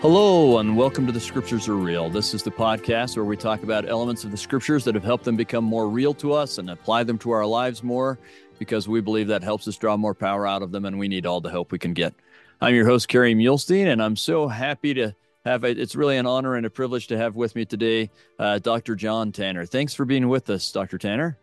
Hello, and welcome to The Scriptures Are Real. This is the podcast where we talk about elements of the Scriptures that have helped them become more real to us and apply them to our lives more because we believe that helps us draw more power out of them, and we need all the help we can get. I'm your host, Kerry Muhlestein, and I'm so happy to have it. It's really an honor and a privilege to have with me today uh, Dr. John Tanner. Thanks for being with us, Dr. Tanner.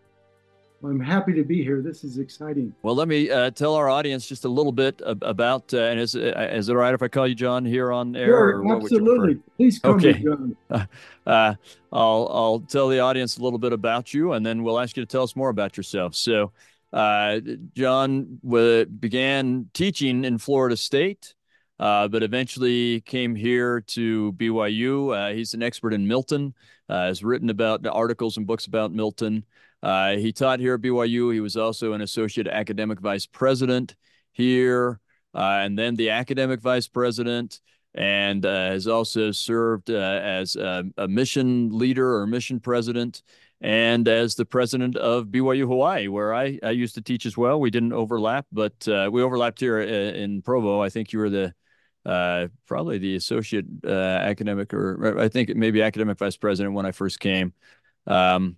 I'm happy to be here. This is exciting. Well, let me uh, tell our audience just a little bit about. Uh, and is, uh, is it all right if I call you John here on air? Sure, absolutely. Please call okay. me John. Uh, I'll I'll tell the audience a little bit about you, and then we'll ask you to tell us more about yourself. So, uh, John w- began teaching in Florida State. Uh, but eventually came here to BYU. he's an expert in Milton, has written about articles and books about Milton. Uh, he taught here at BYU. He was also an associate academic vice president here, uh, and then the academic vice president, and uh, has also served uh, as a, a, mission leader or mission president, and as the president of BYU Hawaii, where I, I used to teach as well. We didn't overlap, but uh, we overlapped here uh, in Provo. I think you were the uh, probably the associate uh, academic, or I think maybe academic vice president when I first came. Um,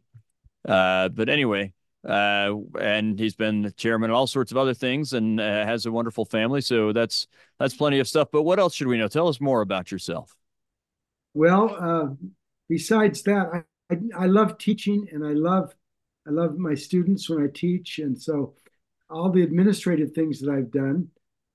uh, but anyway, uh, and he's been chairman of all sorts of other things and uh, has a wonderful family. So that's that's plenty of stuff. But what else should we know? Tell us more about yourself. Well, uh, besides that, I, I, I love teaching and I love I love my students when I teach, and so all the administrative things that I've done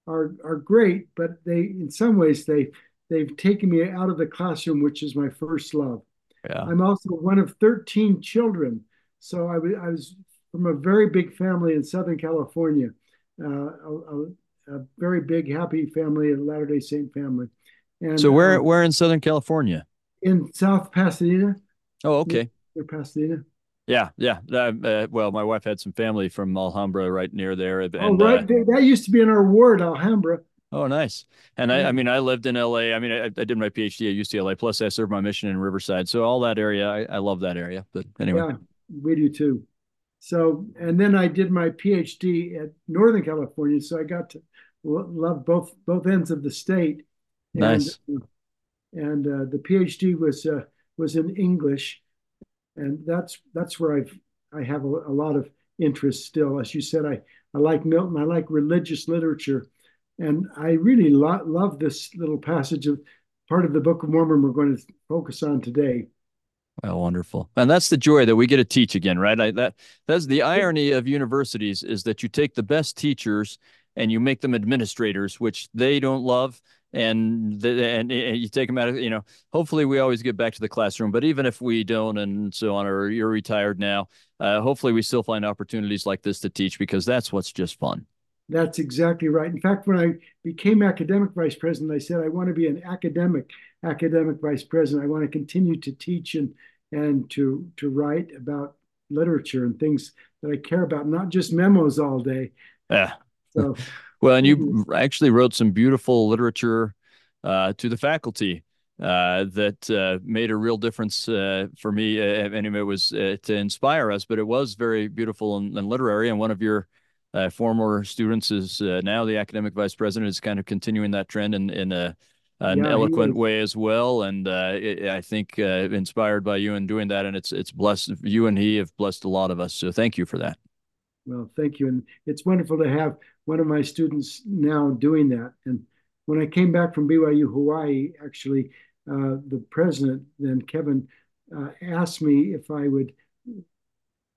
are are great. But they, in some ways, they they've taken me out of the classroom, which is my first love. Yeah. I'm also one of 13 children so I, was from a very big family in Southern California, uh, a, a, very big, happy family, a Latter Day Saint family. And so where uh, where in Southern California? In South Pasadena. Oh, okay. Near Pasadena. Yeah, yeah. Uh, well, my wife had some family from Alhambra right near there. And, oh, right. Uh, that used to be in our ward, Alhambra. Oh, nice. And yeah. I, I mean, I lived in LA. I mean, I, I, did my PhD at UCLA. Plus, I served my mission in Riverside. So all that area, I, I love that area. But anyway. Yeah we do too. So, and then I did my PhD at Northern California, so I got to love both both ends of the state. Nice. And, and uh, the PhD was uh, was in English, and that's that's where I've I have a, a lot of interest still. As you said, I I like Milton. I like religious literature, and I really lo- love this little passage of part of the Book of Mormon we're going to focus on today. Oh, wonderful. And that's the joy that we get to teach again, right? I, that that's the irony of universities is that you take the best teachers and you make them administrators, which they don't love. And, the, and, and you take them out of, you know, hopefully we always get back to the classroom, but even if we don't and so on, or you're retired now, uh, hopefully we still find opportunities like this to teach because that's what's just fun. That's exactly right. In fact, when I became academic vice president, I said I want to be an academic academic vice president. I want to continue to teach and and to to write about literature and things that I care about, not just memos all day. Yeah. So, well, and you actually wrote some beautiful literature uh, to the faculty uh, that uh, made a real difference uh, for me. Uh, anyway, it was uh, to inspire us, but it was very beautiful and, and literary. And one of your uh, former students is now the academic vice president, is kind of continuing that trend in in a an yeah, eloquent way as well. And uh, it, I think uh, inspired by you in doing that, and it's it's blessed. You and he have blessed a lot of us. So thank you for that. Well, thank you, and it's wonderful to have one of my students now doing that. And when I came back from BYU Hawaii, actually, uh, the president then Kevin uh, asked me if I would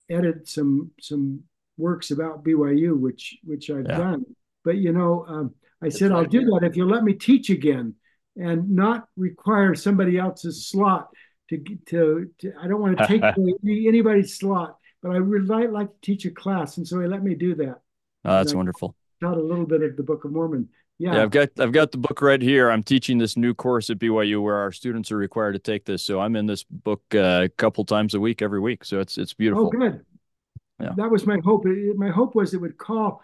edit some some works about BYU, which which I've yeah. done. But you know, um, I said I'll do that if you let me teach again and not require somebody else's slot to to, to I don't want to take anybody's slot, but I would like, like to teach a class, and so he let me do that. Oh, that's wonderful. Taught a little bit of the Book of Mormon. Yeah. yeah, I've got I've got the book right here. I'm teaching this new course at BYU where our students are required to take this. So I'm in this book uh, a couple times a week, every week. So it's it's beautiful. Oh, good. Yeah. That was my hope. my hope was it would call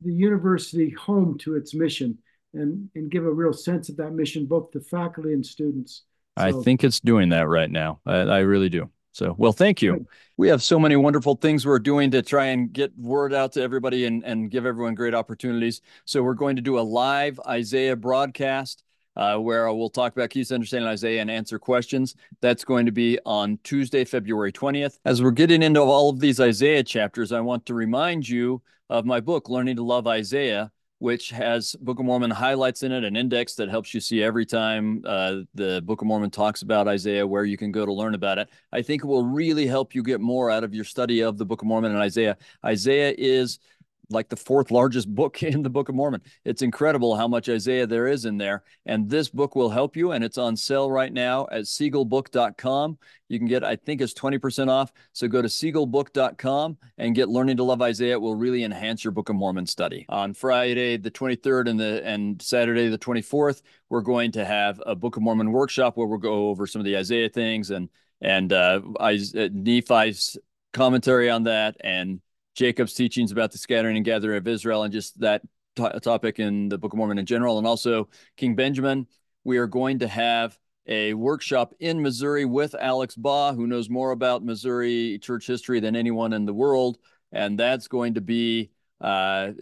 the university home to its mission and and give a real sense of that mission both to faculty and students. So, I think it's doing that right now. I, I really do. So, well, thank you. We have so many wonderful things we're doing to try and get word out to everybody and, and give everyone great opportunities. So, we're going to do a live Isaiah broadcast. uh, where we'll talk about keys to understanding Isaiah and answer questions. That's going to be on Tuesday, February 20th. As we're getting into all of these Isaiah chapters, I want to remind you of my book, Learning to Love Isaiah, which has Book of Mormon highlights in it, an index that helps you see every time uh, the Book of Mormon talks about Isaiah, where you can go to learn about it. I think it will really help you get more out of your study of the Book of Mormon and Isaiah. Isaiah is like the fourth largest book in the Book of Mormon. It's incredible how much Isaiah there is in there. And this book will help you. And it's on sale right now at siegelbook.com. You can get, I think it's 20% off. So go to siegelbook.com and get Learning to Love Isaiah. It will really enhance your Book of Mormon study. On Friday, the 23rd and the and Saturday, the 24th, we're going to have a Book of Mormon workshop where we'll go over some of the Isaiah things and and uh, Nephi's commentary on that and Jacob's teachings about the scattering and gathering of Israel and just that topic in the Book of Mormon in general, and also King Benjamin. We are going to have a workshop in Missouri with Alex Baugh, who knows more about Missouri church history than anyone in the world. And that's going to be uh,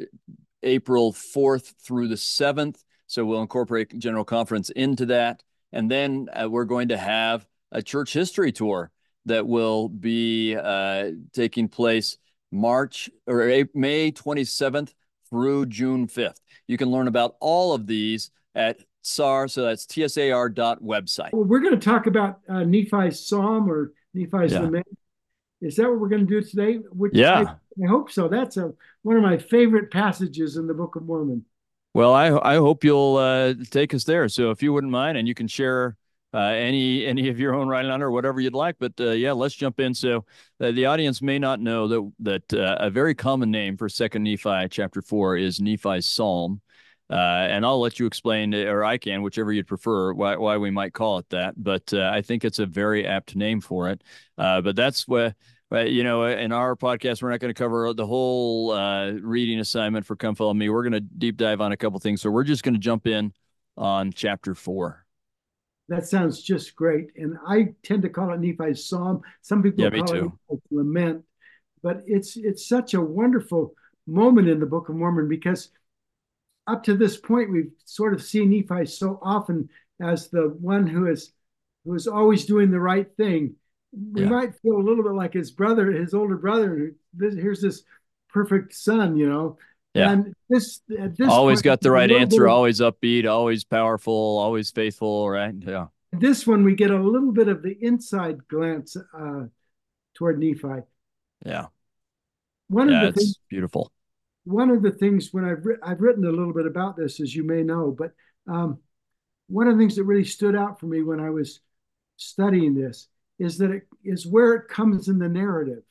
April 4th through the 7th. So we'll incorporate General Conference into that. And then uh, we're going to have a church history tour that will be uh, taking place March or May 27th through June 5th. You can learn about all of these at SAR, so that's tsar dot website. Well, we're going to talk about uh, Nephi's Psalm or Nephi's yeah. Lament. Is that what we're going to do today? Which yeah. I, I, hope so. That's a, one of my favorite passages in the Book of Mormon. Well, I, I hope you'll uh, take us there. So if you wouldn't mind, and you can share any any of your own writing on or whatever you'd like. But uh, yeah, let's jump in. So uh, the audience may not know that that uh, a very common name for Second Nephi chapter four is Nephi's Psalm. Uh, and I'll let you explain, or I can, whichever you'd prefer, why, why we might call it that. But uh, I think it's a very apt name for it. Uh, but that's what you know, in our podcast, we're not going to cover the whole uh, reading assignment for Come Follow Me. We're going to deep dive on a couple things. So we're just going to jump in on chapter four. That sounds just great. And I tend to call it Nephi's Psalm. Some people yeah, call it lament. But it's it's such a wonderful moment in the Book of Mormon because up to this point we've sort of seen Nephi so often as the one who is who is always doing the right thing. We yeah. might feel a little bit like his brother, his older brother. Here's this perfect son, you know. Yeah. And this, this always point, got the right answer, always upbeat, always powerful, always faithful, right? Yeah. This one, we get a little bit of the inside glance uh, toward Nephi. Yeah. One yeah, of the things, beautiful. One of the things when I've I've written a little bit about this, as you may know, but um, one of the things that really stood out for me when I was studying this is that it is where it comes in the narrative.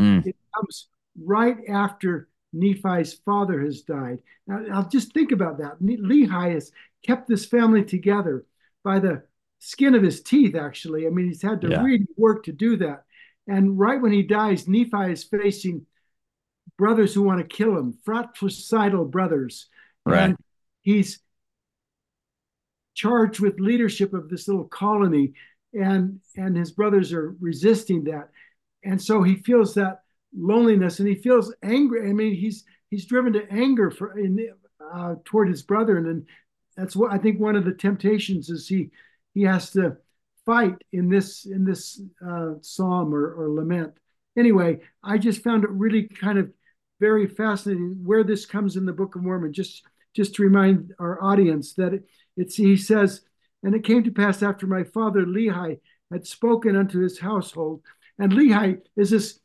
Mm. It comes right after Nephi's father has died. Now, now just think about that. Lehi has kept this family together by the skin of his teeth, actually. I mean, he's had to yeah. really work to do that. And right when he dies, Nephi is facing brothers who want to kill him, fratricidal brothers. Right. And he's charged with leadership of this little colony, and and his brothers are resisting that. And so he feels that loneliness and he feels angry. I mean, he's he's driven to anger for in, uh, toward his brother, and that's what I think one of the temptations is he he has to fight in this in this uh, psalm or, or lament. Anyway, I just found it really kind of very fascinating where this comes in the Book of Mormon. Just just to remind our audience that it, it's he says, and it came to pass after my father Lehi had spoken unto his household, and Lehi is this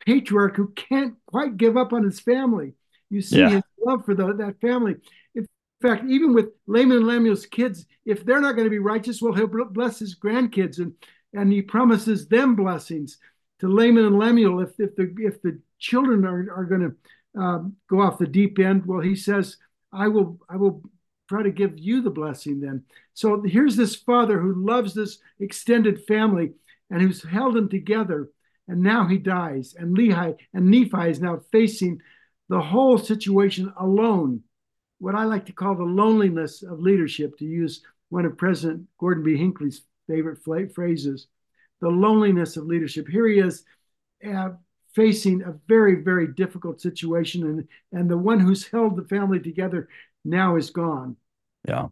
patriarch who can't quite give up on his family. You see yeah. his love for the, that family. In fact, even with Laman and Lemuel's kids, if they're not going to be righteous, well, he'll bless his grandkids, and and he promises them blessings to Laman and Lemuel if if the if the children are are going to um, go off the deep end. Well, he says, I will I will try to give you the blessing then. So here's this father who loves this extended family and who's held them together and now he dies. And Lehi and Nephi is now facing the whole situation alone. What I like to call the loneliness of leadership, to use one of President Gordon B. Hinckley's favorite phrases. The loneliness of leadership. Here he is uh, facing a very, very difficult situation, and and the one who's held the family together now is gone. Yeah.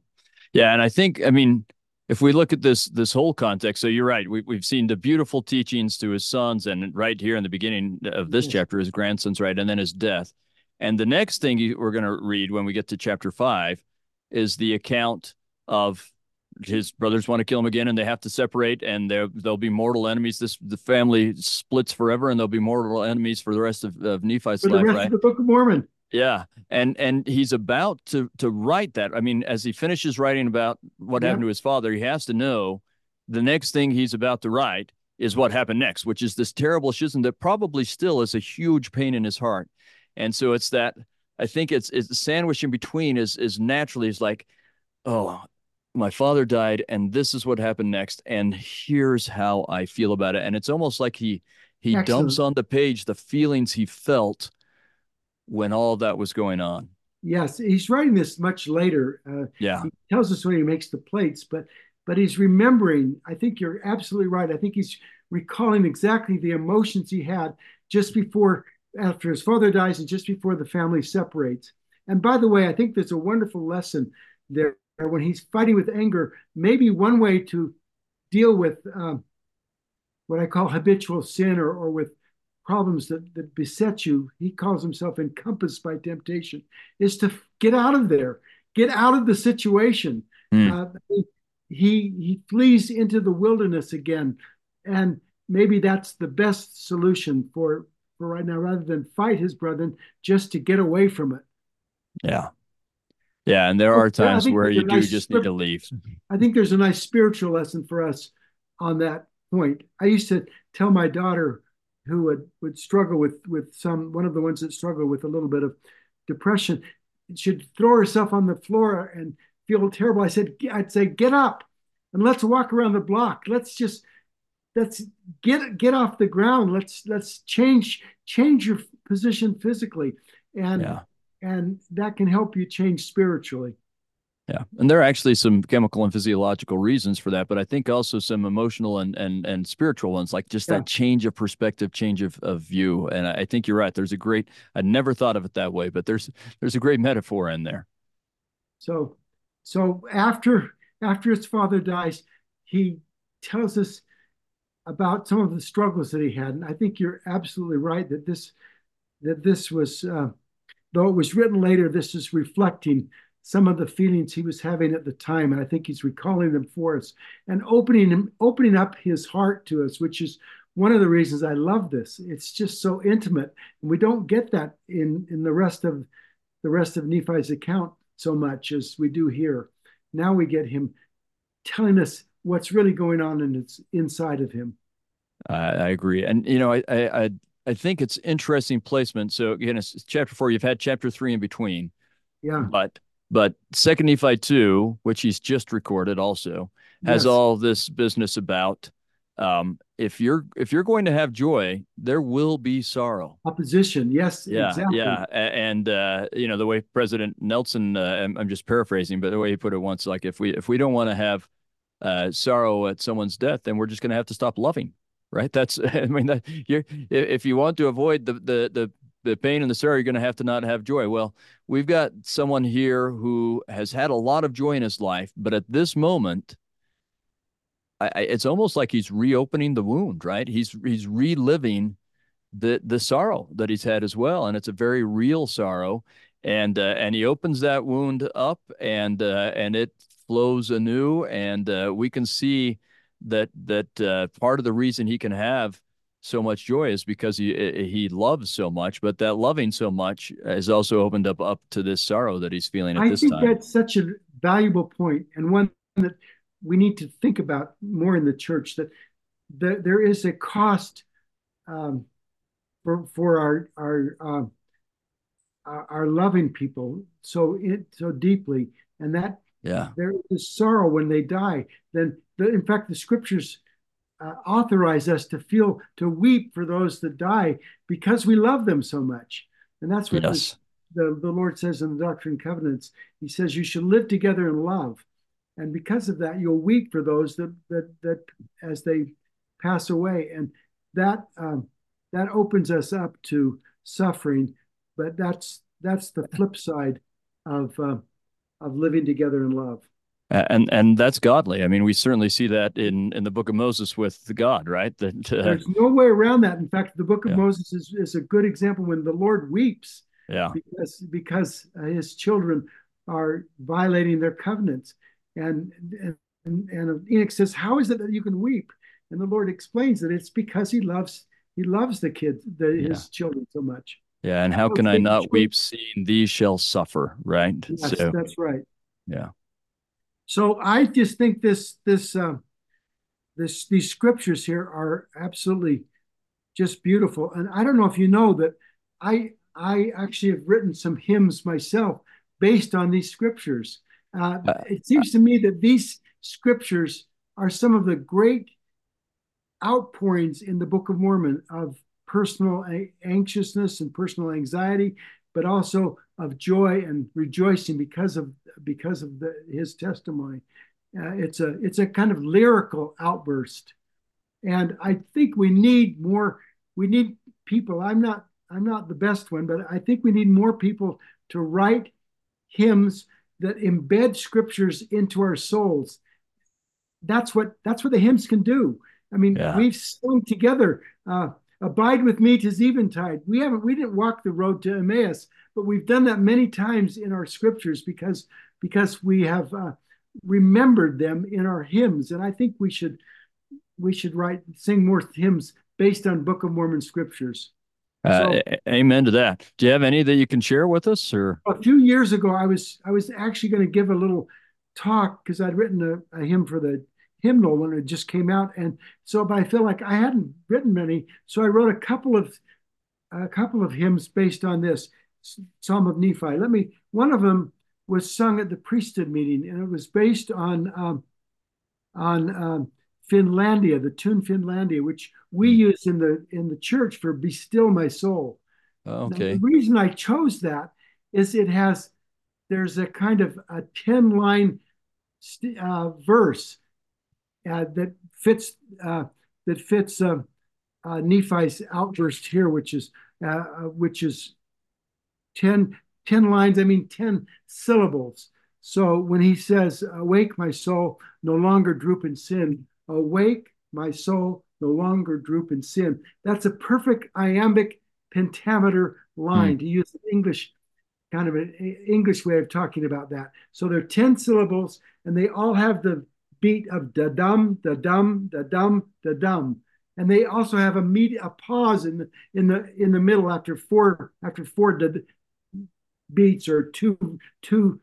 Yeah, and I think I mean if we look at this this whole context, so you're right. We, we've seen the beautiful teachings to his sons, and right here in the beginning of this mm-hmm. chapter, his grandsons, right, and then his death. And the next thing you, we're going to read when we get to chapter five is the account of his brothers want to kill him again, and they have to separate, and there they'll be mortal enemies. This the family splits forever, and they'll be mortal enemies for the rest of, of Nephi's for life. The rest right? of the Book of Mormon. Yeah, and and he's about to to write that. I mean, as he finishes writing about what yeah. happened to his father, he has to know the next thing he's about to write is what happened next, which is this terrible schism that probably still is a huge pain in his heart. And so it's that I think it's it's sandwiched in between is is naturally is like, oh, my father died, and this is what happened next, and here's how I feel about it. And it's almost like he he Excellent. dumps on the page the feelings he felt when all that was going on. Yes, he's writing this much later. Uh, yeah, he tells us when he makes the plates, but but he's remembering. I think you're absolutely right. I think he's recalling exactly the emotions he had just before, after his father dies, and just before the family separates. And by the way, I think there's a wonderful lesson there when he's fighting with anger. Maybe one way to deal with um, what I call habitual sin or, or with problems that, that beset you, he calls himself encompassed by temptation, is to get out of there, get out of the situation. Mm. Uh, he he flees into the wilderness again, and maybe that's the best solution for for right now, rather than fight his brethren, just to get away from it. Yeah. Yeah, and there are times where you do nice just need to leave. I think there's a nice spiritual lesson for us on that point. I used to tell my daughter who would, would struggle with with some one of the ones that struggle with a little bit of depression should throw herself on the floor and feel terrible. I said, I'd say, get up and let's walk around the block. Let's just let's get get off the ground. Let's let's change change your position physically, and yeah. and that can help you change spiritually. Yeah, and there are actually some chemical and physiological reasons for that, but I think also some emotional and and and spiritual ones, like just yeah. that change of perspective, change of, of view. And I think you're right. There's a great. I never thought of it that way, but there's there's a great metaphor in there. So, so after after his father dies, he tells us about some of the struggles that he had, and I think you're absolutely right that this that this was, uh, though it was written later, this is reflecting some of the feelings he was having at the time, and I think he's recalling them for us and opening him, opening up his heart to us, which is one of the reasons I love this. It's just so intimate, and we don't get that in in the rest of the rest of Nephi's account so much as we do here. Now we get him telling us what's really going on in its inside of him. Uh, I agree, and you know, I I I think it's interesting placement. So again, it's chapter four. You've had chapter three in between. Yeah, but but Second Nephi 2, which he's just recorded also, has yes. all this business about um, if you're if you're going to have joy, there will be sorrow. Opposition, yes, yeah, exactly. yeah, and uh, you know the way President Nelson, uh, I'm, I'm, just paraphrasing, but the way he put it once, like if we if we don't want to have uh, sorrow at someone's death, then we're just going to have to stop loving, right? That's I mean that you're if you want to avoid the the the the pain and the sorrow, you're going to have to not have joy. Well, we've got someone here who has had a lot of joy in his life, but at this moment, I, I, it's almost like he's reopening the wound, right? He's he's reliving the the sorrow that he's had as well, and it's a very real sorrow. And uh, and he opens that wound up, and uh, and it flows anew, and uh, we can see that that uh, part of the reason he can have so much joy is because he he loves so much, but that loving so much has also opened up up to this sorrow that he's feeling at I this time. I think that's such a valuable point and one that we need to think about more in the church that the, there is a cost um, for for our our uh, our loving people so it so deeply, and that yeah there is sorrow when they die. Then the, in fact the scriptures uh, authorize us to feel to weep for those that die because we love them so much. And that's what yes. the, the, lord says in the doctrine and covenants. He says you should live together in love. And because of that you'll weep for those that that that as they pass away. And that um, that opens us up to suffering but that's that's the flip side of uh, of living together in love and and that's godly. I mean, we certainly see that in in the book of Moses with the God, right? That uh, there's no way around that. In fact, the book of yeah. Moses is, is a good example when the Lord weeps, yeah, because because his children are violating their covenants, and and and Enoch says, "How is it that you can weep?" And the Lord explains that it's because he loves he loves the kids, the, yeah. his children so much. Yeah, and how can I not weep seeing these shall suffer, right? Yes, so, that's right. Yeah. So I just think this this uh, this these scriptures here are absolutely just beautiful. And I don't know if you know that I I actually have written some hymns myself based on these scriptures. Uh, uh, it seems to me that these scriptures are some of the great outpourings in the Book of Mormon of personal anxiousness and personal anxiety, but also of joy and rejoicing because of because of the, his testimony. Uh, it's a it's a kind of lyrical outburst, and I think we need more. We need people. I'm not I'm not the best one, but I think we need more people to write hymns that embed scriptures into our souls. That's what that's what the hymns can do. I mean, yeah. we've sung together. Uh, Abide with me to Eventide. We haven't we didn't walk the road to Emmaus, but we've done that many times in our scriptures because because we have uh, remembered them in our hymns, and I think we should we should write sing more hymns based on Book of Mormon scriptures. Uh, so, amen to that. Do you have any that you can share with us? Or a few years ago, I was I was actually going to give a little talk because I'd written a, a hymn for the hymnal when it just came out, and so but I feel like I hadn't written many, so I wrote a couple of a couple of hymns based on this Psalm of Nephi. Let me. One of them was sung at the priesthood meeting, and it was based on um, on um, Finlandia, the tune Finlandia, which we hmm. use in the in the church for "Be Still My Soul." Okay. Now, the reason I chose that is it has there's a kind of a ten line uh, verse uh, that fits uh, that fits uh, Nephi's outburst here, which is which is 10, 10 lines. I mean, ten syllables. So when he says, "Awake, my soul, no longer droop in sin," awake, my soul, no longer droop in sin. That's a perfect iambic pentameter line mm. to use English kind of an English way of talking about that. So they're 10 syllables and they all have the beat of da dum, da dum, da dum, da dum. And they also have a meet a pause in the in the in the middle after four after four da, beats or two two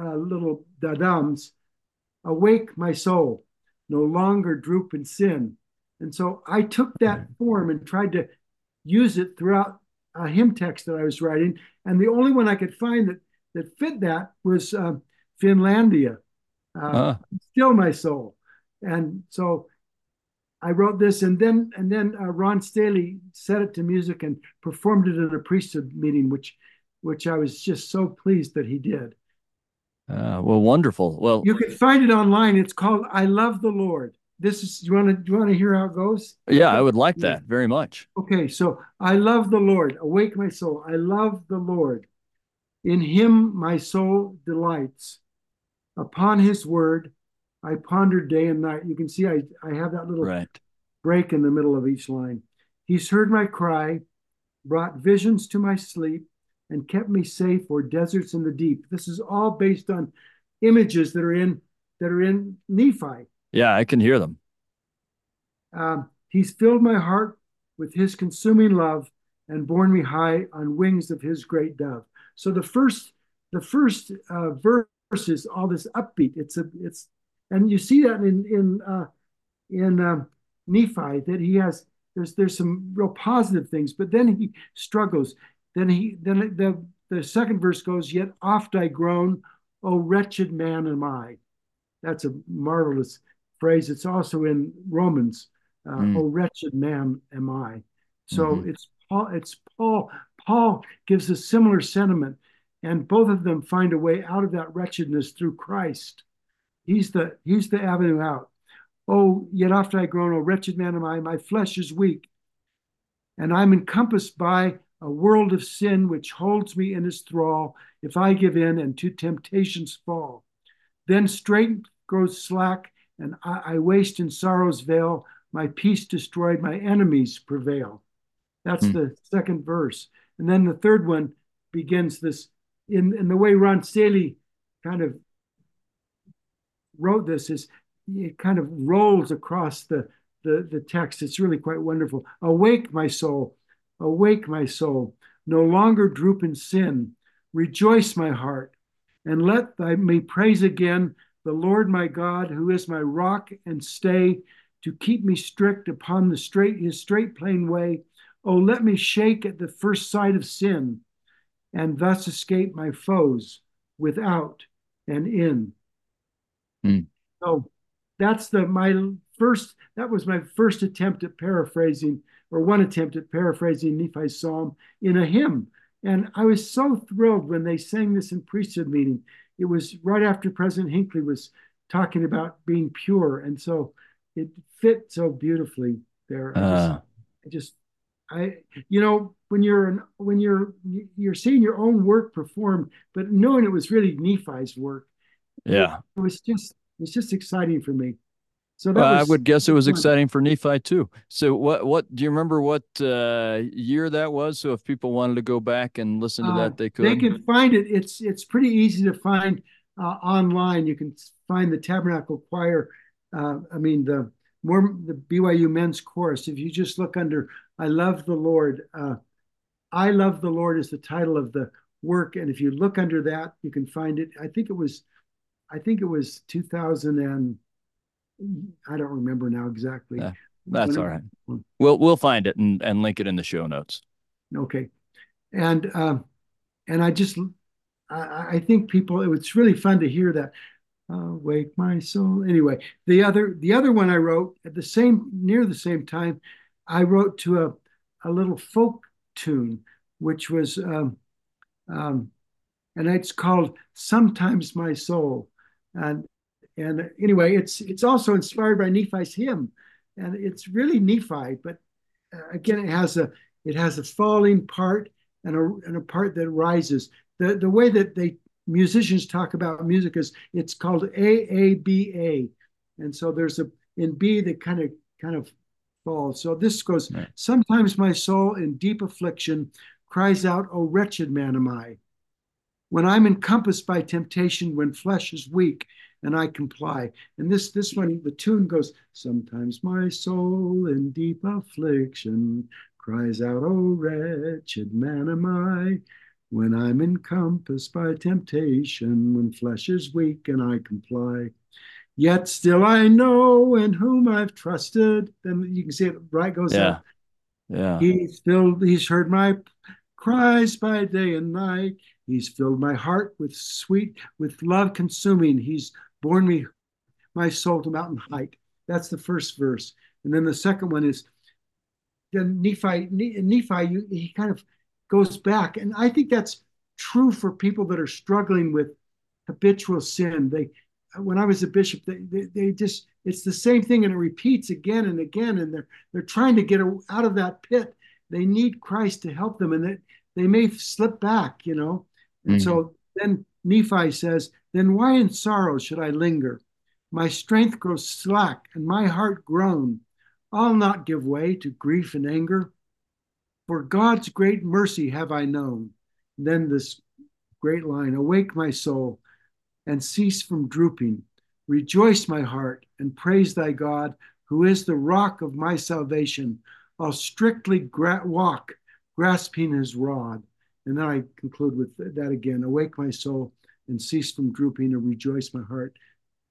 uh, little dadums. Awake, my soul, no longer droop in sin. And so I took that form and tried to use it throughout a hymn text that I was writing. And the only one I could find that that fit that was uh, Finlandia uh, uh. still my soul. And so I wrote this, and then and then uh, Ron Staheli set it to music and performed it at a priesthood meeting, which which I was just so pleased that he did. Uh, well, wonderful. Well, you can find it online. It's called "I Love the Lord." This is. You want to? Do you want to hear how it goes? Yeah, I would like that very much. Okay, so I love the Lord. Awake my soul. I love the Lord. In Him my soul delights. Upon his word, I pondered day and night. You can see I, I have that little right. break in the middle of each line. He's heard my cry, brought visions to my sleep, and kept me safe for deserts in the deep. This is all based on images that are in that are in Nephi. Yeah, I can hear them. Um, he's filled my heart with his consuming love and borne me high on wings of his great dove. So the first the first uh, verse verses, all this upbeat. It's a it's and you see that in in uh, in um, Nephi that he has there's there's some real positive things, but then he struggles. Then he then the the second verse goes, "Yet oft I groan, O wretched man am I." That's a marvelous phrase. It's also in Romans, uh, mm. "O wretched man am I." So mm-hmm. it's Paul. It's Paul. Paul gives a similar sentiment and both of them find a way out of that wretchedness through Christ. He's the he's the avenue out. Oh, yet after I groan, oh wretched man am I, my flesh is weak, and I'm encompassed by a world of sin which holds me in its thrall if I give in and to temptations fall. Then strength grows slack, and I, I waste in sorrow's vale. My peace destroyed, my enemies prevail. That's hmm. the second verse. And then the third one begins this in, in the way Ron Staheli kind of wrote this is it kind of rolls across the, the, the text. It's really quite wonderful. Awake, my soul. Awake, my soul. No longer droop in sin. Rejoice, my heart, and let thy me praise again the Lord my God, who is my rock and stay, to keep me strict upon the straight his straight plain way. Oh, let me shake at the first sight of sin, and thus escape my foes without and in. Mm. So that's the my first that was my first attempt at paraphrasing or one attempt at paraphrasing Nephi's psalm in a hymn. And I was so thrilled when they sang this in priesthood meeting. It was right after President Hinckley was talking about being pure. And so it fit so beautifully there. I, just, uh. I just, I, you know, when you're when you're you're seeing your own work performed, but knowing it was really Nephi's work, yeah, it, it was just it's just exciting for me. So well, I would guess it was exciting for Nephi too. So what what do you remember what uh, year that was? So if people wanted to go back and listen to uh, that, they could. They can find it. It's it's pretty easy to find uh, online. You can find the Tabernacle Choir. Uh, I mean the more the BYU Men's Chorus. If you just look under "I Love the Lord," uh, "I Love the Lord" is the title of the work, and if you look under that, you can find it. I think it was, I think it was 2000 and I don't remember now exactly. Yeah, that's all right. We'll we'll find it and, and link it in the show notes. Okay, and uh, and I just I, I think people it's really fun to hear that. Uh, wake my soul. Anyway, the other the other one I wrote at the same near the same time, I wrote to a a little folk tune, which was um, um, and it's called "Sometimes My Soul," and and anyway, it's it's also inspired by Nephi's hymn, and it's really Nephi, but uh, again, it has a it has a falling part and a and a part that rises. The the way that they musicians talk about music is it's called AABA, and so there's a in B that kind of kind of falls. So this goes. Right. Sometimes my soul in deep affliction cries out, "O wretched man am I." When I'm encompassed by temptation, when flesh is weak and I comply. And this this one, the tune goes, Sometimes my soul in deep affliction cries out, Oh wretched man am I. When I'm encompassed by temptation, when flesh is weak and I comply. Yet still I know in whom I've trusted. Then you can see it right goes yeah. up. Yeah. He's filled, he's heard my cries by day and night. He's filled my heart with sweet, with love consuming. He's borne me my soul to mountain height. That's the first verse. And then the second one is then Nephi, Nephi, you, he kind of goes back. And I think that's true for people that are struggling with habitual sin. They, when I was a bishop, they, they, they just, it's the same thing and it repeats again and again. And they're, they're trying to get out of that pit. They need Christ to help them and they, they may slip back, you know? And mm-hmm. so then Nephi says, Then why in sorrow should I linger? My strength grows slack and my heart groan. I'll not give way to grief and anger. For God's great mercy have I known. And then this great line Awake, my soul, and cease from drooping. Rejoice, my heart, and praise thy God, who is the rock of my salvation. I'll strictly gra- walk, grasping his rod. And then I conclude with that again Awake, my soul, and cease from drooping, and rejoice, my heart,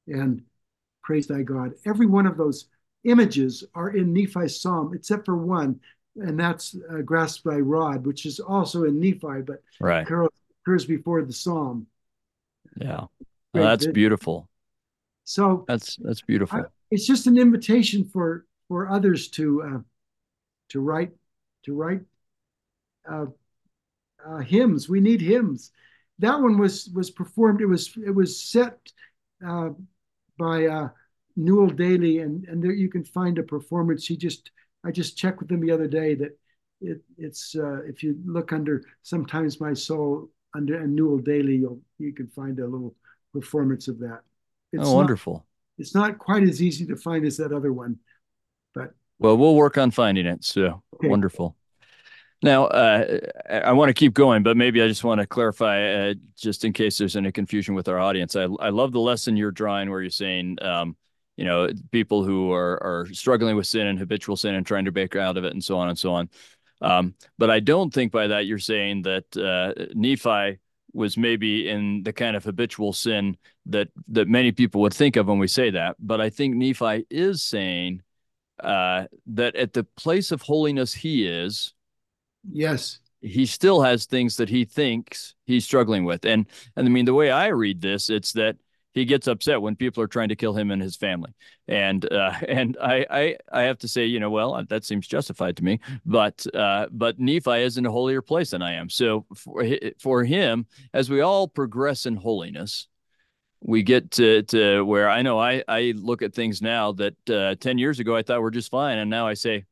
and praise thy God. Every one of those images are in Nephi's psalm, except for one, and that's uh, Grasp thy rod, which is also in Nephi, but right. occurs before the psalm. Yeah. Well, that's beautiful. So that's that's beautiful. I, it's just an invitation for for others to uh, to write to write uh, uh, hymns. We need hymns. That one was was performed. It was it was set uh, by uh, Newell Dayley, and and there you can find a performance. He just I just checked with him the other day that it it's uh, if you look under sometimes my soul under and Newell Dayley, you'll you can find a little performance of that. it's oh, wonderful. Not, it's not quite as easy to find as that other one, but well, we'll work on finding it. So okay. wonderful. Now, uh, I want to keep going, but maybe I just want to clarify, uh, just in case there's any confusion with our audience. I, I love the lesson you're drawing where you're saying, um, you know, people who are are struggling with sin and habitual sin and trying to break out of it, and so on and so on. Um, but I don't think by that you're saying that uh, Nephi was maybe in the kind of habitual sin that that many people would think of when we say that. But I think Nephi is saying uh, that at the place of holiness he is Yes. He still has things that he thinks he's struggling with. And and I mean the way I read this, it's that he gets upset when people are trying to kill him and his family. And uh, and I, I I have to say, you know, well, that seems justified to me. But uh, but Nephi is in a holier place than I am. So for for him, as we all progress in holiness, we get to to where I know I I look at things now that uh, ten years ago I thought were just fine, and now I say,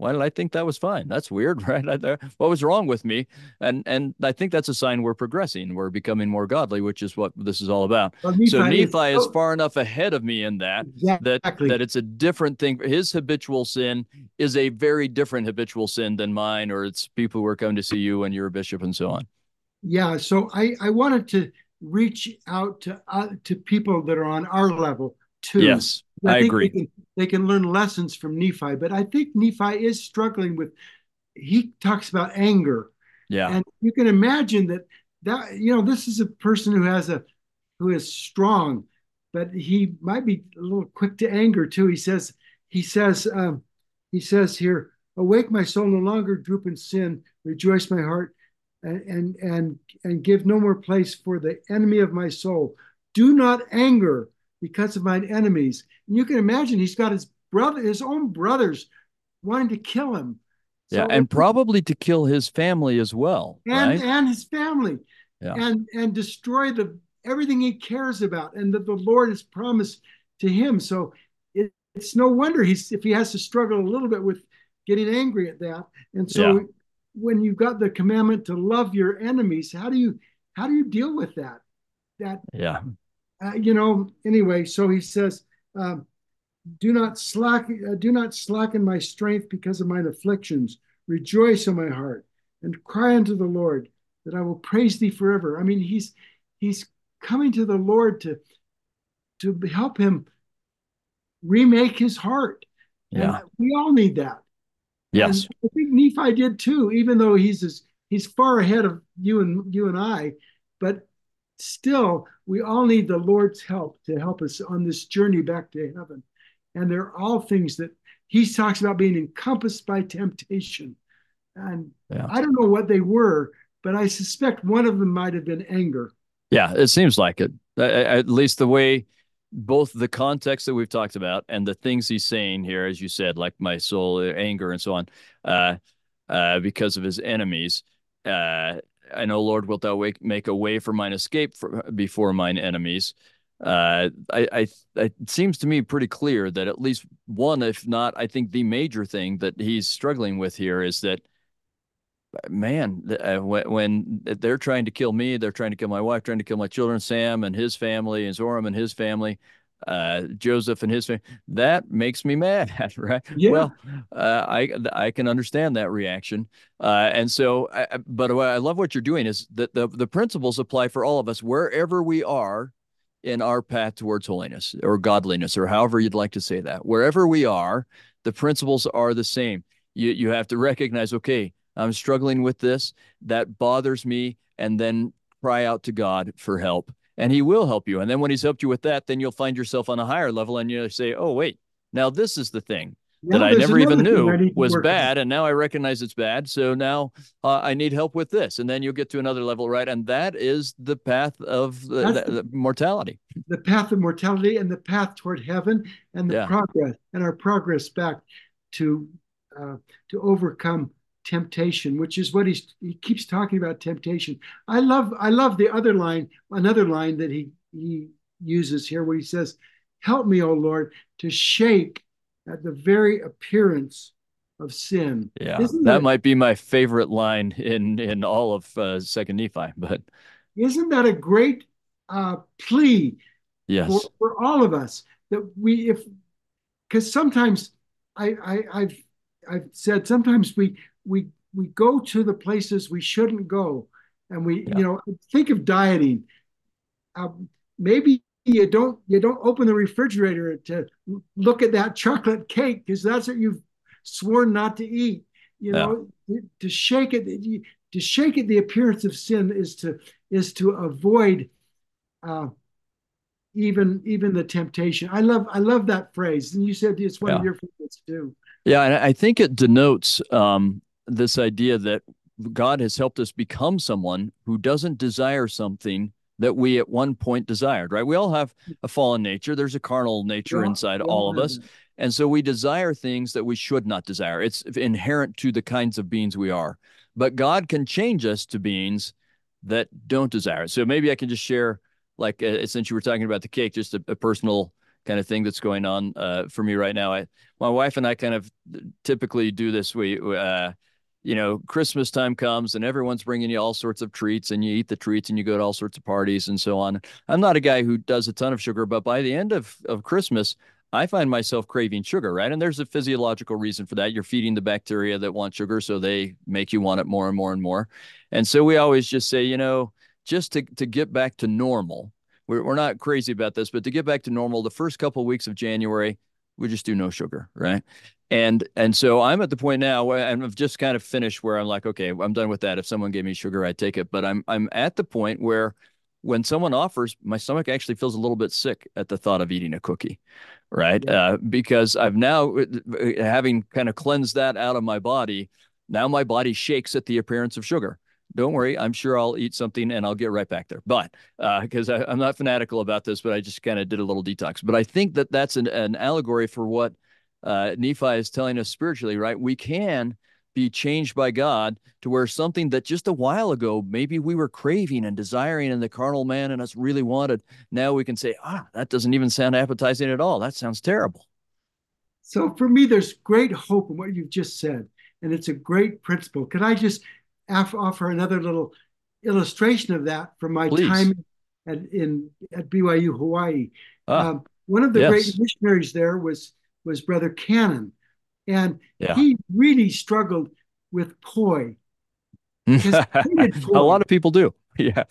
why did I think that was fine? That's weird, right? what was wrong with me? And and I think that's a sign we're progressing. We're becoming more godly, which is what this is all about. Well, Nephi so Nephi is, is, far enough ahead of me in that exactly. that that it's a different thing. His habitual sin is a very different habitual sin than mine, or it's people who are coming to see you and you're a bishop and so on. Yeah. So I I wanted to reach out to uh, to people that are on our level too. Yes, I, I agree they can learn lessons from Nephi. But I think Nephi is struggling with. He talks about anger. Yeah, and you can imagine that that you know this is a person who has a who is strong, but he might be a little quick to anger too. He says he says um, he says here, "Awake, my soul, no longer droop in sin. Rejoice, my heart." And, and and and give no more place for the enemy of my soul. Do not anger, because of mine enemies. And you can imagine he's got his brother, his own brothers wanting to kill him. Yeah, so, and probably to kill his family as well. And right? and his family. Yeah. And and destroy the everything he cares about and that the Lord has promised to him. So it, it's no wonder he's if he has to struggle a little bit with getting angry at that. And so yeah. when you've got the commandment to love your enemies, how do you how do you deal with that? That yeah uh, you know, anyway, so he says, um, do not slack, uh, do not slacken my strength because of mine afflictions. Rejoice in my heart and cry unto the Lord that I will praise thee forever. I mean, he's he's coming to the Lord to to help him remake his heart. Yeah, and we all need that. Yes, and I think Nephi did too, even though he's as, he's far ahead of you and you and I. But still, we all need the Lord's help to help us on this journey back to heaven. And they're all things that he talks about being encompassed by temptation. And yeah. I don't know what they were, but I suspect one of them might have been anger. Yeah, it seems like it. At least the way both the context that we've talked about and the things he's saying here, as you said, like my soul, anger, and so on, uh, uh, because of his enemies. Uh, I know, Lord, wilt thou wake, make a way for mine escape for, before mine enemies. Uh, I, I, it seems to me pretty clear that at least one, if not, I think the major thing that he's struggling with here is that, man, uh, when, when, they're trying to kill me, they're trying to kill my wife, trying to kill my children, Sam and his family, and Zoram and his family uh, Joseph and his family. That makes me mad, right? Yeah. Well, uh, I I can understand that reaction, uh, and so. I, but what I love what you're doing is that the the principles apply for all of us wherever we are in our path towards holiness or godliness or however you'd like to say that. Wherever we are, the principles are the same. You you have to recognize, okay, I'm struggling with this. That bothers me, and then cry out to God for help and he will help you. And then when he's helped you with that, then you'll find yourself on a higher level and you'll say, oh, wait, now this is the thing that I never even knew was bad. And now I recognize it's bad. So now uh, I need help with this. And then you'll get to another level, right? And that is the path of the, the, the mortality. The path of mortality and the path toward heaven and the yeah. progress and our progress back to uh, to overcome temptation, which is what he's he keeps talking about temptation. I love I love the other line, another line that he he uses here where he says, "Help me, O Lord, to shake at the very appearance of sin." Yeah, isn't that, that might be my favorite line in in all of uh, Second Nephi. But isn't that a great uh, plea Yes. For, for all of us that we if because sometimes I, I I've I've said sometimes we we we go to the places we shouldn't go, and we yeah. you know think of dieting. Um, maybe you don't you don't open the refrigerator to look at that chocolate cake because that's what you've sworn not to eat. You know, to shake it to shake it the appearance of sin is to is to avoid uh, even even the temptation. I love I love that phrase, and you said it's one yeah. of your favorites too. Yeah, and I think it denotes um, this idea that God has helped us become someone who doesn't desire something that we at one point desired. Right? We all have a fallen nature. There's a carnal nature yeah, inside all of us. And so we desire things that we should not desire. It's inherent to the kinds of beings we are. But God can change us to beings that don't desire it. So maybe I can just share, like, uh, since you were talking about the cake, just a, a personal kind of thing that's going on uh, for me right now. I, my wife and I kind of typically do this. We, uh, you know, Christmas time comes and everyone's bringing you all sorts of treats and you eat the treats and you go to all sorts of parties and so on. I'm not a guy who does a ton of sugar, but by the end of, of Christmas, I find myself craving sugar, right? And there's a physiological reason for that. You're feeding the bacteria that want sugar, so they make you want it more and more and more. And so we always just say, you know, just to, to get back to normal, we're, we're not crazy about this, but to get back to normal, the first couple of weeks of January, we just do no sugar, right? And and so I'm at the point now where I've just kind of finished where I'm like, okay, I'm done with that. If someone gave me sugar, I'd take it. But I'm I'm at the point where when someone offers, my stomach actually feels a little bit sick at the thought of eating a cookie, right? Yeah. Uh, because I've now, uh, uh, having kind of cleansed that out of my body, now my body shakes at the appearance of sugar. Don't worry, I'm sure I'll eat something and I'll get right back there. But because uh, I'm not fanatical about this, but I just kind of did a little detox. But I think that that's an, an allegory for what uh, Nephi is telling us spiritually, right? We can be changed by God to where something that just a while ago maybe we were craving and desiring in the carnal man and us really wanted, now we can say, ah, that doesn't even sound appetizing at all. That sounds terrible. So for me, there's great hope in what you've just said, and it's a great principle. Could I just offer another little illustration of that from my Please. time at, in at BYU Hawaii? Ah, um, one of the yes. great missionaries there was was Brother Cannon and yeah. he really struggled with poi. poi. A lot of people do. Yeah.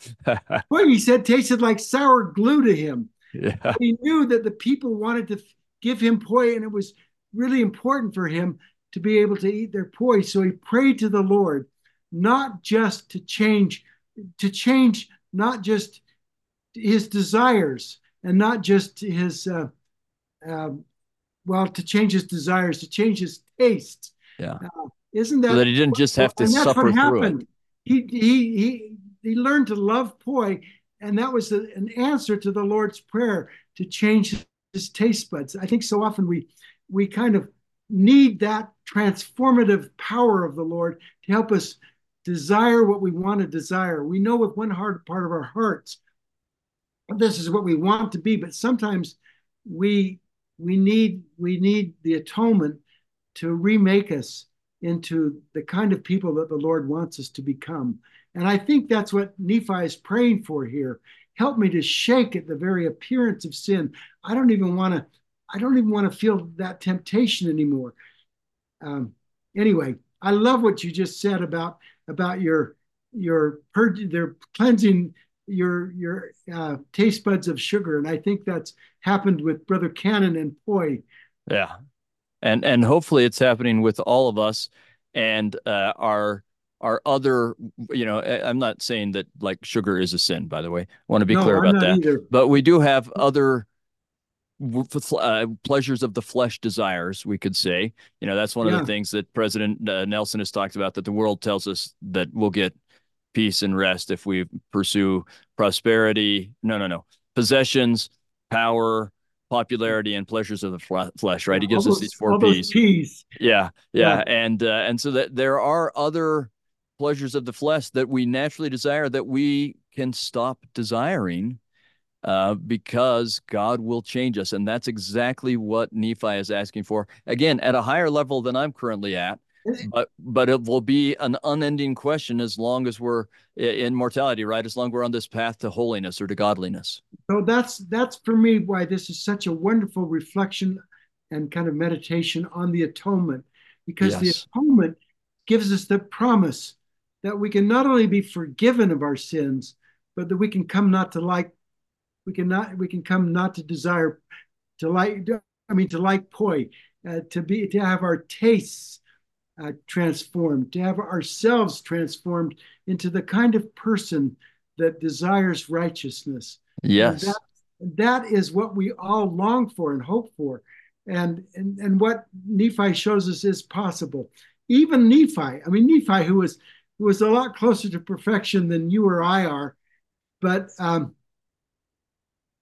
poi, he said, tasted like sour glue to him. Yeah. He knew that the people wanted to give him poi, and it was really important for him to be able to eat their poi. So he prayed to the Lord, not just to change, to change not just his desires and not just his uh, um, well, to change his desires, to change his tastes. Yeah. Uh, isn't that so that he didn't just have to and suffer what happened. He he he he learned to love poi, and that was a, an answer to the Lord's prayer to change his taste buds. I think so often we we kind of need that transformative power of the Lord to help us desire what we want to desire. We know with one heart part of our hearts this is what we want to be, but sometimes we we need we need the atonement to remake us into the kind of people that the Lord wants us to become. And I think that's what Nephi is praying for here. Help me to shake at the very appearance of sin. I don't even want to. I don't even want to feel that temptation anymore. Um, anyway, I love what you just said about about your your purge, their cleansing your your uh, taste buds of sugar, and I think that's happened with Brother Cannon and Poi. Yeah, and and hopefully it's happening with all of us and uh, our our other. You know, I'm not saying that like sugar is a sin. By the way, I want to be no, clear about that. Either. But we do have other uh, pleasures of the flesh desires, we could say. You know, that's one yeah. of the things that President uh, Nelson has talked about that the world tells us that we'll get peace and rest if we pursue prosperity. No, no, no. Possessions, power, popularity, and pleasures of the flesh. Right? He gives us these four P's. P's. Yeah, yeah, yeah. and uh, and so that there are other pleasures of the flesh that we naturally desire that we can stop desiring uh, because God will change us. And that's exactly what Nephi is asking for. Again, at a higher level than I'm currently at, but but it will be an unending question as long as we're in mortality, right? As long as we're on this path to holiness or to godliness. So that's that's for me why this is such a wonderful reflection and kind of meditation on the atonement, because yes. the atonement gives us the promise that we can not only be forgiven of our sins, but that we can come not to like, we can not we can come not to desire to like. I mean, to like poi, uh, to be to have our tastes uh, transformed, to have ourselves transformed into the kind of person that desires righteousness. Yes. That, that is what we all long for and hope for. And, and, and what Nephi shows us is possible. Even Nephi, I mean, Nephi, who was, who was a lot closer to perfection than you or I are, but um,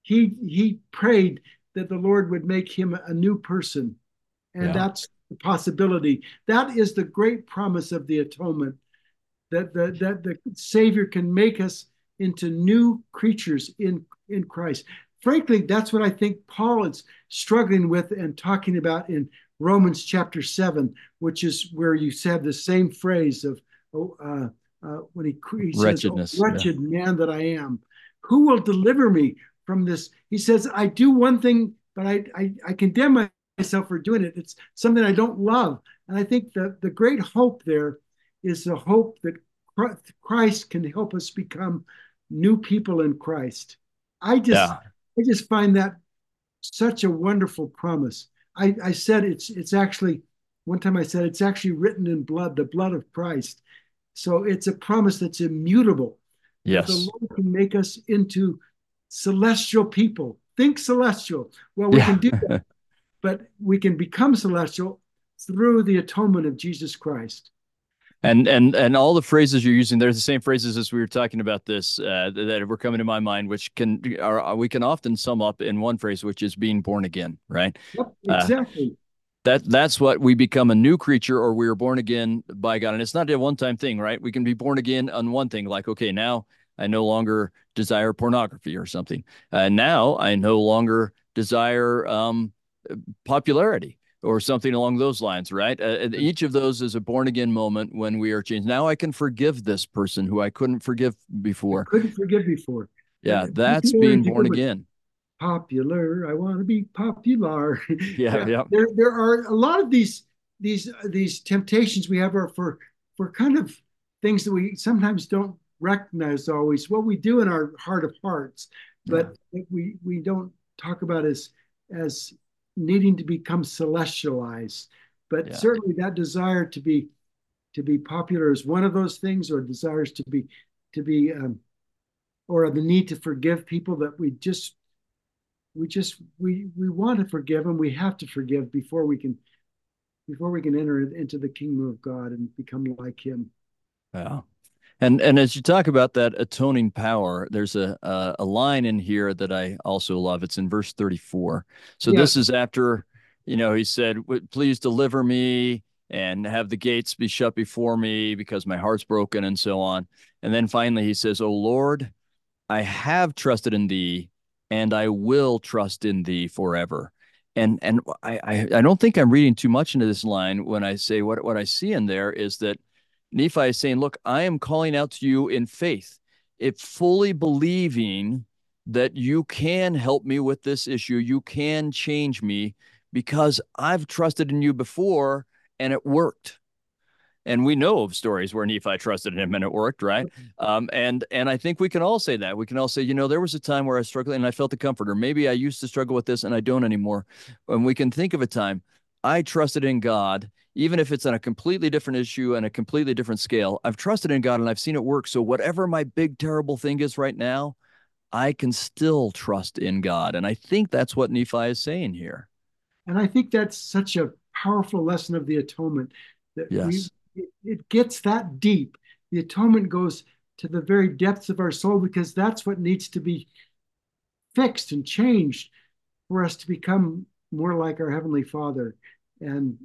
he, he prayed that the Lord would make him a new person. And yeah. that's the possibility. That is the great promise of the atonement that the, that the Savior can make us into new creatures in, in Christ. Frankly, that's what I think Paul is struggling with and talking about in Romans chapter 7, which is where you said the same phrase of oh, uh, uh, when he, he Wretchedness, says, oh, Wretched yeah. man that I am, who will deliver me from this? He says, I do one thing, but I, I, I condemn myself for doing it. It's something I don't love. And I think that the great hope there is the hope that Christ can help us become new people in Christ. I just yeah. I just find that such a wonderful promise. I, I said it's it's actually one time I said it's actually written in blood, the blood of Christ. So it's a promise that's immutable. Yes. The Lord can make us into celestial people. Think celestial. Well, we yeah. can do that. but we can become celestial through the atonement of Jesus Christ. And and and all the phrases you're using, they're the same phrases as we were talking about this uh, that were coming to my mind, which can are we can often sum up in one phrase, which is being born again, right? Yep, uh, exactly. Uh, that that's what we become a new creature, or we are born again by God, and it's not a one time thing, right? We can be born again on one thing, like okay, now I no longer desire pornography or something. Uh, now I no longer desire um, popularity or something along those lines, right? Uh, each of those is a born again moment when we are changed. Now I can forgive this person who I couldn't forgive before. I couldn't forgive before. Yeah, that's being born again. Popular. I want to be popular. Yeah, yeah. There, there are a lot of these these these temptations we have are for for kind of things that we sometimes don't recognize always. What we do in our heart of hearts, but yeah. we we don't talk about as as needing to become celestialized. But yeah. certainly that desire to be to be popular is one of those things, or desires to be to be um, or the need to forgive people that we just we just we we want to forgive and we have to forgive before we can before we can enter into the kingdom of God and become like him. Yeah. And and as you talk about that atoning power, there's a a, a line in here that I also love. It's in verse 34. So yes. this is after, you know, he said, "Please deliver me and have the gates be shut before me because my heart's broken and so on." And then finally he says, "Oh Lord, I have trusted in thee and I will trust in thee forever." And and I I, I don't think I'm reading too much into this line when I say what what I see in there is that Nephi is saying, Look, I am calling out to you in faith, if fully believing that you can help me with this issue, you can change me because I've trusted in you before and it worked. And we know of stories where Nephi trusted in him and it worked, right? Um, and and I think we can all say that. We can all say, you know, there was a time where I struggled and I felt the comfort, or maybe I used to struggle with this and I don't anymore. And we can think of a time I trusted in God even if it's on a completely different issue and a completely different scale, I've trusted in God and I've seen it work. So whatever my big terrible thing is right now, I can still trust in God. And I think that's what Nephi is saying here. And I think that's such a powerful lesson of the atonement that yes. we, it gets that deep. The atonement goes to the very depths of our soul because that's what needs to be fixed and changed for us to become more like our heavenly Father. And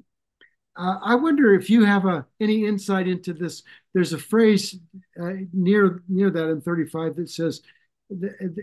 uh, I wonder if you have a, any insight into this. There's a phrase uh, near near that in 35 that says, the,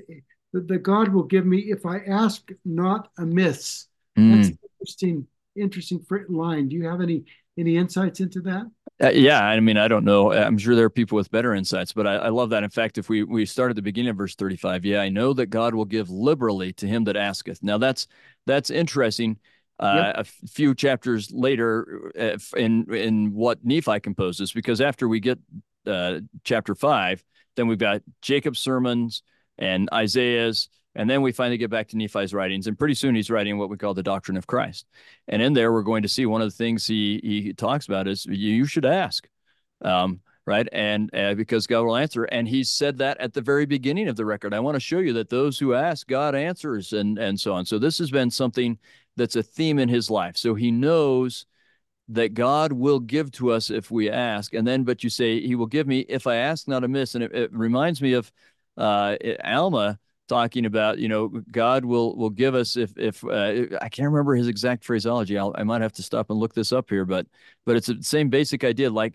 the, the, God will give me if I ask not amiss." Mm. That's interesting, interesting line. Do you have any any insights into that? Uh, yeah, I mean, I don't know. I'm sure there are people with better insights, but I, I, love that. In fact, if we we start at the beginning of verse 35, yeah, I know that God will give liberally to him that asketh. Now that's that's interesting. Uh, yep. A few chapters later, uh, in in what Nephi composes, because after we get uh, chapter five, then we've got Jacob's sermons and Isaiah's, and then we finally get back to Nephi's writings, and pretty soon he's writing what we call the doctrine of Christ. And in there, we're going to see one of the things he he talks about is you, you should ask, um, right? And uh, because God will answer. And he said that at the very beginning of the record. I want to show you that those who ask, God answers, and and so on. So this has been something that's a theme in his life. So he knows that God will give to us if we ask. And then, but you say, He will give me if I ask not amiss. And it, it reminds me of uh, Alma talking about, you know, God will will give us if if uh, I can't remember his exact phraseology. I'll, I might have to stop and look this up here, but but it's the same basic idea, like,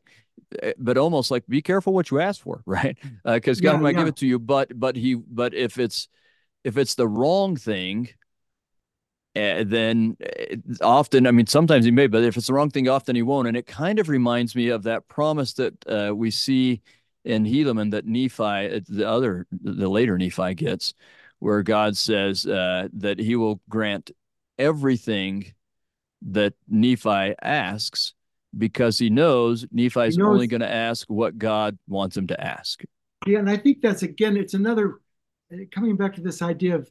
eh, but almost like be careful what you ask for, right? Because uh, God yeah, might yeah. give it to you, but but he but if it's if it's the wrong thing, uh, then eh, often, I mean, sometimes he may, but if it's the wrong thing, often he won't. And it kind of reminds me of that promise that uh, we see in Helaman that Nephi, the other, the later Nephi gets, where God says uh, that he will grant everything that Nephi asks because he knows Nephi's knows, only going to ask what God wants him to ask. Yeah, and I think that's again, it's another coming back to this idea of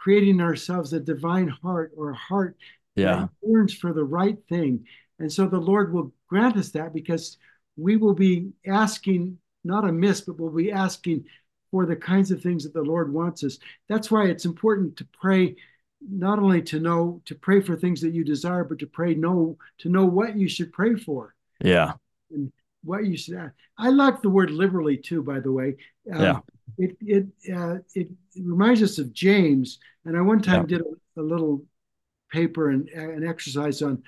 creating ourselves a divine heart or a heart yeah. that yearns for the right thing. And so the Lord will grant us that because we will be asking not amiss, but we'll be asking for the kinds of things that the Lord wants us. That's why it's important to pray not only to know to pray for things that you desire, but to pray know to know what you should pray for. Yeah. And what you should. I like the word liberally too. By the way. Um, yeah. It it, uh, it reminds us of James, and I one time yeah. did a, a, little paper and an exercise on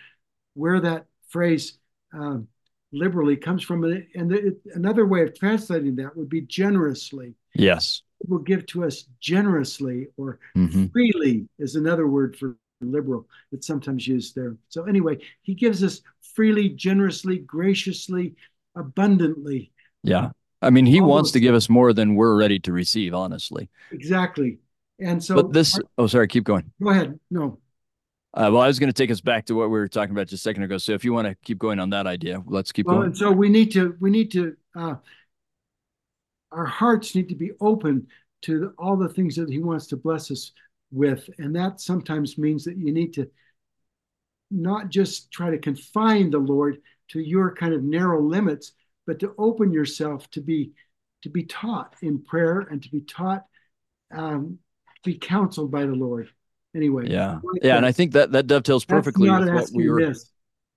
where that phrase um, liberally comes from. And it, another way of translating that would be generously. Yes. It will give to us generously or mm-hmm. freely is another word for liberal that's sometimes used there. So anyway, he gives us freely, generously, graciously, abundantly. Yeah. I mean, he wants to give us more than we're ready to receive, honestly. Exactly. And so, but this, oh, sorry, keep going. Go ahead. No. Uh, well, I was going to take us back to what we were talking about just a second ago. So if you want to keep going on that idea, let's keep well, going. And so we need to, we need to, uh, our hearts need to be open to the, all the things that he wants to bless us with. And that sometimes means that you need to not just try to confine the Lord to your kind of narrow limits, but to open yourself to be to be taught in prayer and to be taught um, to be counseled by the Lord anyway. Yeah, yeah, and I think that that dovetails perfectly with what we were. This.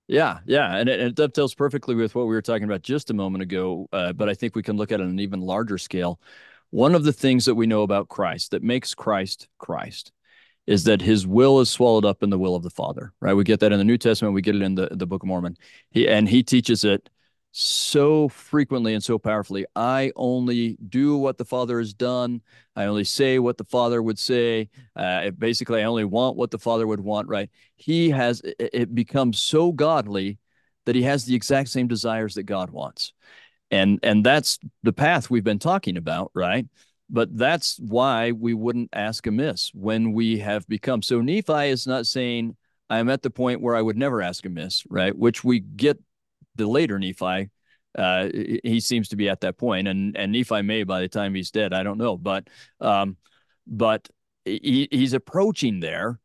Yeah, yeah, and it, and it, dovetails perfectly with what we were talking about just a moment ago. Uh, but I think we can look at it on an even larger scale. One of the things that we know about Christ that makes Christ Christ is that His will is swallowed up in the will of the Father. Right? We get that in the New Testament. We get it in the the Book of Mormon. He and He teaches it so frequently and so powerfully. I only do what the Father has done. I only say what the Father would say. Uh, basically, I only want what the Father would want, right? He has, it, becomes so godly that he has the exact same desires that God wants. And, and that's the path we've been talking about, right? But that's why we wouldn't ask amiss when we have become. So Nephi is not saying, I'm at the point where I would never ask amiss, right? Which we get the later Nephi, uh, he seems to be at that point, and and Nephi may by the time he's dead, I don't know, but um, but he, he's approaching there,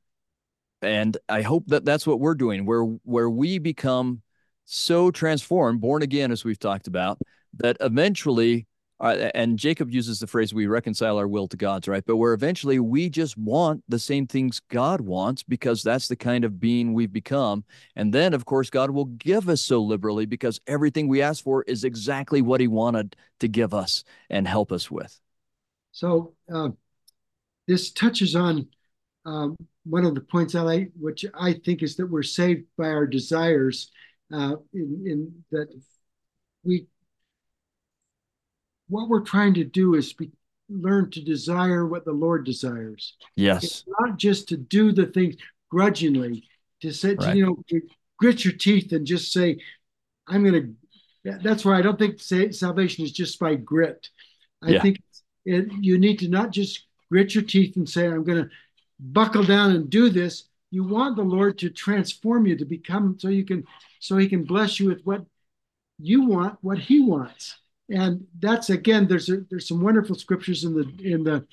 and I hope that that's what we're doing, where where we become so transformed, born again, as we've talked about, that eventually uh, and Jacob uses the phrase, we reconcile our will to God's, right? But where eventually we just want the same things God wants because that's the kind of being we've become. And then, of course, God will give us so liberally because everything we ask for is exactly what He wanted to give us and help us with. So, uh, this touches on um, one of the points I like, which I think is that we're saved by our desires, uh, in, in that we what we're trying to do is be, learn to desire what the Lord desires. Yes. It's not just to do the things grudgingly, to say, right. to, you know, to grit your teeth and just say, I'm going to. That's why I don't think salvation is just by grit. I yeah. think it, you need to not just grit your teeth and say, I'm going to buckle down and do this. You want the Lord to transform you to become so you can so he can bless you with what you want, what he wants. And that's again, there's a, there's some wonderful scriptures in the in the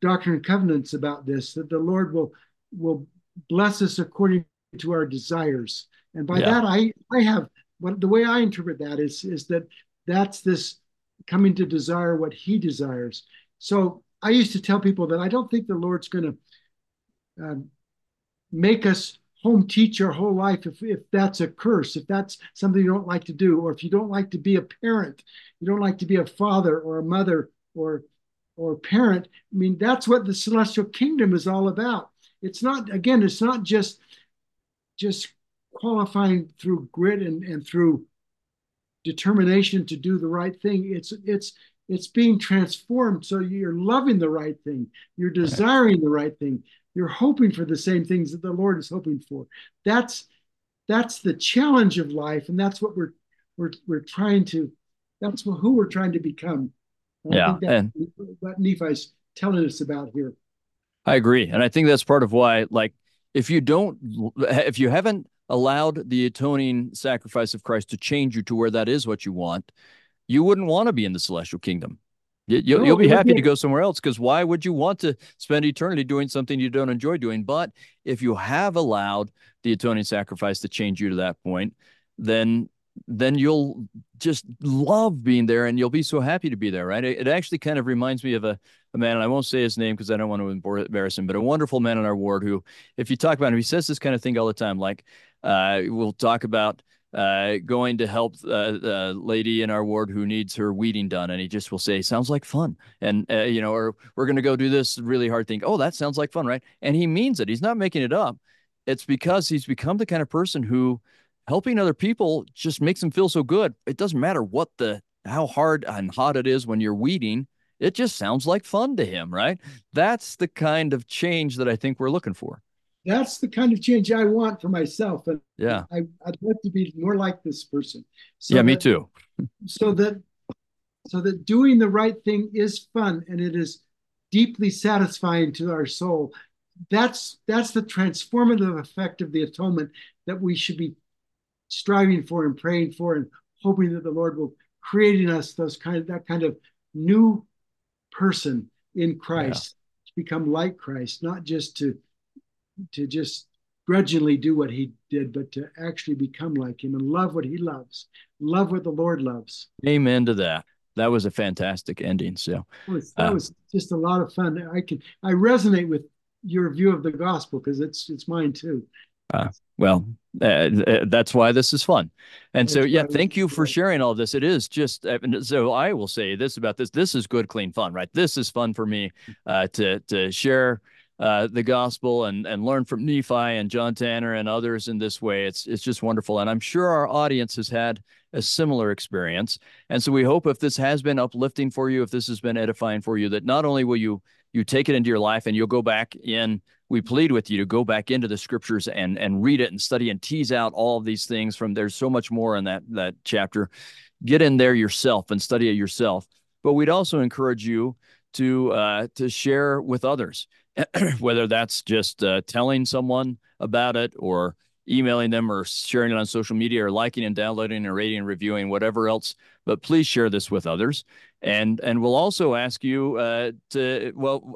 Doctrine and Covenants about this that the Lord will will bless us according to our desires. And by yeah. that, I I have what the way I interpret that is is that that's this coming to desire what He desires. So I used to tell people that I don't think the Lord's going to um, make us home teach your whole life if, if that's a curse, if that's something you don't like to do, or if you don't like to be a parent, you don't like to be a father or a mother or or parent. I mean, that's what the celestial kingdom is all about. It's not, again, it's not just just qualifying through grit and, and through determination to do the right thing. It's it's it's being transformed so you're loving the right thing, you're desiring the right thing, you're hoping for the same things that the Lord is hoping for. That's that's the challenge of life, and that's what we're we're we're trying to. That's who we're trying to become. And yeah, and what Nephi's telling us about here. I agree, and I think that's part of why, like, if you don't, if you haven't allowed the atoning sacrifice of Christ to change you to where that is what you want, you wouldn't want to be in the celestial kingdom. You'll, no, you'll be happy to go somewhere else because why would you want to spend eternity doing something you don't enjoy doing? But if you have allowed the atoning sacrifice to change you to that point, then then you'll just love being there and you'll be so happy to be there, right? It, it actually kind of reminds me of a, a man, and I won't say his name because I don't want to embarrass him, but a wonderful man in our ward who, if you talk about him, he says this kind of thing all the time. Like, uh, we'll talk about uh, going to help uh, a lady in our ward who needs her weeding done, and he just will say, "Sounds like fun," and uh, you know, or we're going to go do this really hard thing. Oh, that sounds like fun, right? And he means it. He's not making it up. It's because he's become the kind of person who helping other people just makes him feel so good. It doesn't matter what the how hard and hot it is when you're weeding. It just sounds like fun to him, right? That's the kind of change that I think we're looking for that's the kind of change I want for myself. And yeah, I, would like to be more like this person. So yeah, me too. so that so that doing the right thing is fun and it is deeply satisfying to our soul. That's that's the transformative effect of the atonement that we should be striving for and praying for and hoping that the Lord will create in us those kind of that kind of new person in Christ yeah. to become like Christ, not just to to just grudgingly do what he did, but to actually become like him and love what he loves, love what the Lord loves. Amen to that. That was a fantastic ending. So that was, that was just a lot of fun. I can I resonate with your view of the gospel because it's it's mine too. Uh, well, uh, uh that's why this is fun. And that's so, yeah, thank you for sharing all this. It is just uh, so I will say this about this. This is good, clean fun, right? This is fun for me uh, to to share uh, the gospel and and learn from Nephi and John Tanner and others in this way. It's it's just wonderful, and I'm sure our audience has had a similar experience. And so we hope if this has been uplifting for you, if this has been edifying for you, that not only will you you take it into your life and you'll go back in. We plead with you to go back into the scriptures and and read it and study and tease out all of these things from. There's so much more in that that chapter. Get in there yourself and study it yourself. But we'd also encourage you to uh, to share with others. whether that's just uh, telling someone about it or emailing them or sharing it on social media or liking and downloading and rating and reviewing whatever else but please share this with others. And and we'll also ask you uh, to well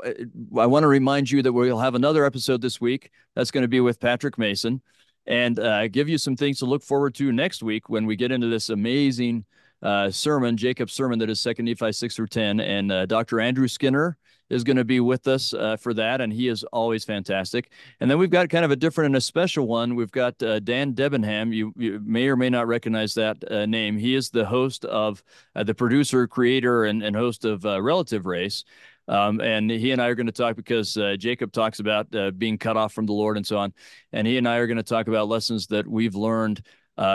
i want to remind you that we'll have another episode this week that's going to be with patrick mason. And uh, give you some things to look forward to next week when we get into this amazing uh, sermon jacob's sermon that is second nephi 6 through 10 and uh, dr andrew skinner is going to be with us uh, for that, and he is always fantastic. And then we've got kind of a different and a special one. We've got uh, Dan Debenham. You, you, may or may not recognize that uh, name. He is the host of uh, the producer, creator, and, and host of uh, Relative Race. Um, and he and I are going to talk because uh, Jacob talks about being cut off from the Lord and so on. And he and I are going to talk about lessons that we've learned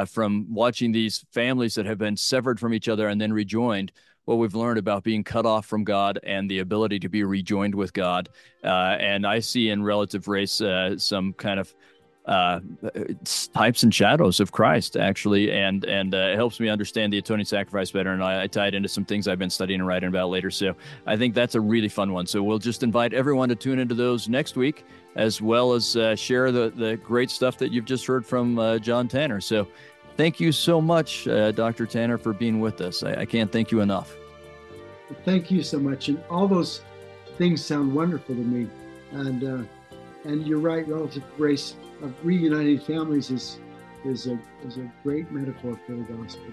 from watching these families that have been severed from each other and then rejoined what we've learned about being cut off from God and the ability to be rejoined with God. Uh, and I see in relative race uh, some kind of uh, types and shadows of Christ, actually, and and uh, it helps me understand the atoning sacrifice better. And I, I tie it into some things I've been studying and writing about later. So I think that's a really fun one. So we'll just invite everyone to tune into those next week, as well as uh, share the the great stuff that you've just heard from uh, John Tanner. So thank you so much, uh, Dr. Tanner, for being with us. I, I can't thank you enough. Thank you so much, and all those things sound wonderful to me, and uh, and you're right, relative race of reuniting families is is a is a great metaphor for the gospel.